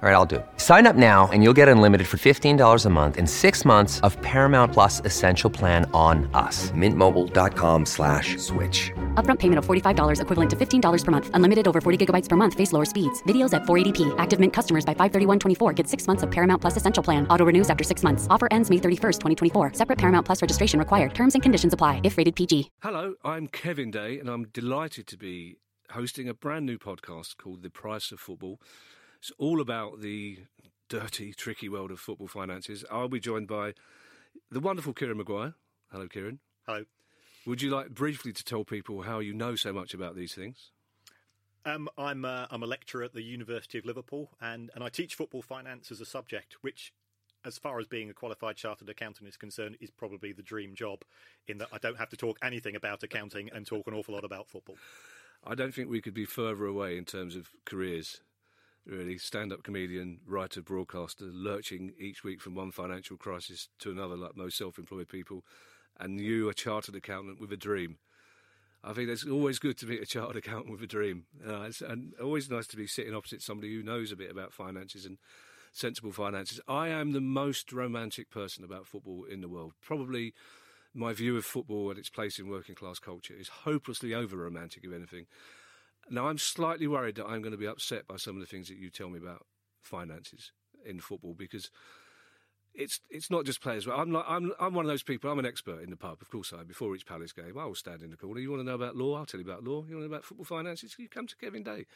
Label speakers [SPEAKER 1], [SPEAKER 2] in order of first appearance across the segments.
[SPEAKER 1] All right, I'll do it. Sign up now and you'll get unlimited for $15 a month and six months of Paramount Plus Essential Plan on us. Mintmobile.com slash switch.
[SPEAKER 2] Upfront payment of $45 equivalent to $15 per month. Unlimited over 40 gigabytes per month. Face lower speeds. Videos at 480p. Active Mint customers by 531.24 get six months of Paramount Plus Essential Plan. Auto renews after six months. Offer ends May 31st, 2024. Separate Paramount Plus registration required. Terms and conditions apply if rated PG.
[SPEAKER 3] Hello, I'm Kevin Day, and I'm delighted to be hosting a brand new podcast called The Price of Football. It's all about the dirty, tricky world of football finances. I'll be joined by the wonderful Kieran Maguire. Hello, Kieran.
[SPEAKER 4] Hello.
[SPEAKER 3] Would you like briefly to tell people how you know so much about these things?
[SPEAKER 4] Um, I'm, uh, I'm a lecturer at the University of Liverpool and, and I teach football finance as a subject, which, as far as being a qualified chartered accountant is concerned, is probably the dream job in that I don't have to talk anything about accounting and talk an awful lot about football.
[SPEAKER 3] I don't think we could be further away in terms of careers. Really, stand up comedian, writer, broadcaster, lurching each week from one financial crisis to another, like most self employed people. And you, a chartered accountant with a dream. I think it's always good to be a chartered accountant with a dream. Uh, it's and always nice to be sitting opposite somebody who knows a bit about finances and sensible finances. I am the most romantic person about football in the world. Probably my view of football and its place in working class culture is hopelessly over romantic, if anything. Now, I'm slightly worried that I'm going to be upset by some of the things that you tell me about finances in football because it's it's not just players. I'm like I'm I'm one of those people. I'm an expert in the pub, of course. I before each Palace game, I will stand in the corner. You want to know about law? I'll tell you about law. You want to know about football finances? You come to Kevin Day.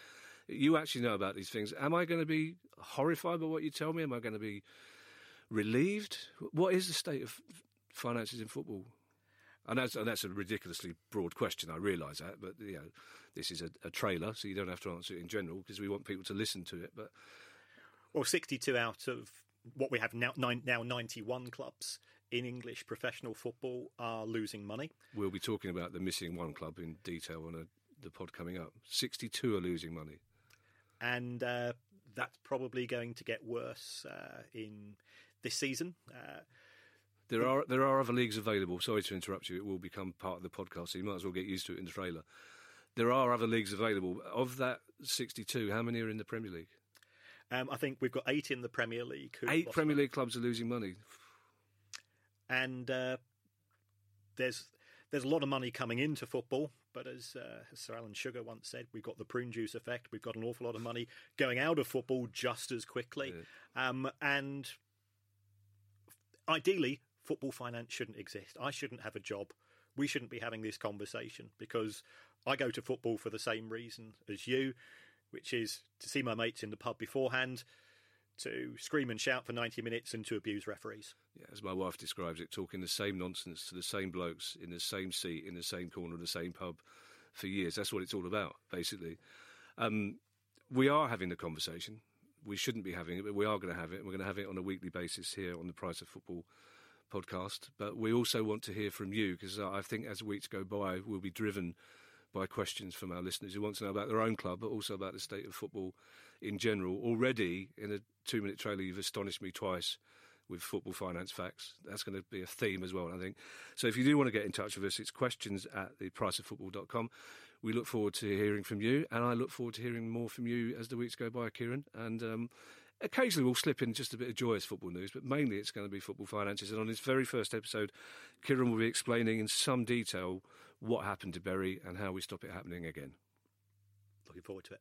[SPEAKER 3] You actually know about these things. Am I going to be horrified by what you tell me? Am I going to be relieved? What is the state of finances in football? And that's, and that's a ridiculously broad question. I realise that, but you know, this is a, a, trailer, so you don't have to answer it in general because we want people to listen to it. But
[SPEAKER 4] well, sixty-two out of what we have now, nine, now ninety-one clubs in English professional football are losing money.
[SPEAKER 3] We'll be talking about the missing one club in detail on a, the pod coming up. Sixty-two are losing money,
[SPEAKER 4] and uh, that's probably going to get worse uh, in this season. Uh,
[SPEAKER 3] there are there are other leagues available. Sorry to interrupt you. It will become part of the podcast, so you might as well get used to it in the trailer. There are other leagues available. Of that 62, how many are in the Premier League?
[SPEAKER 4] Um, I think we've got eight in the Premier League.
[SPEAKER 3] Eight Premier money. League clubs are losing money,
[SPEAKER 4] and uh, there's there's a lot of money coming into football. But as, uh, as Sir Alan Sugar once said, we've got the prune juice effect. We've got an awful lot of money going out of football just as quickly, yeah. um, and ideally, football finance shouldn't exist. I shouldn't have a job. We shouldn't be having this conversation because I go to football for the same reason as you, which is to see my mates in the pub beforehand, to scream and shout for 90 minutes, and to abuse referees.
[SPEAKER 3] Yeah, as my wife describes it, talking the same nonsense to the same blokes in the same seat, in the same corner of the same pub for years. That's what it's all about, basically. Um, we are having the conversation. We shouldn't be having it, but we are going to have it. We're going to have it on a weekly basis here on the Price of Football podcast, but we also want to hear from you because I think as weeks go by, we'll be driven by questions from our listeners who want to know about their own club, but also about the state of football in general. Already, in a two minute trailer, you've astonished me twice with football finance facts. That's going to be a theme as well, I think. So if you do want to get in touch with us, it's questions at thepriceoffootball.com. We look forward to hearing from you, and I look forward to hearing more from you as the weeks go by, Kieran. And um, Occasionally we'll slip in just a bit of joyous football news, but mainly it's going to be football finances. And on his very first episode, Kieran will be explaining in some detail what happened to Bury and how we stop it happening again.
[SPEAKER 4] Looking forward to it.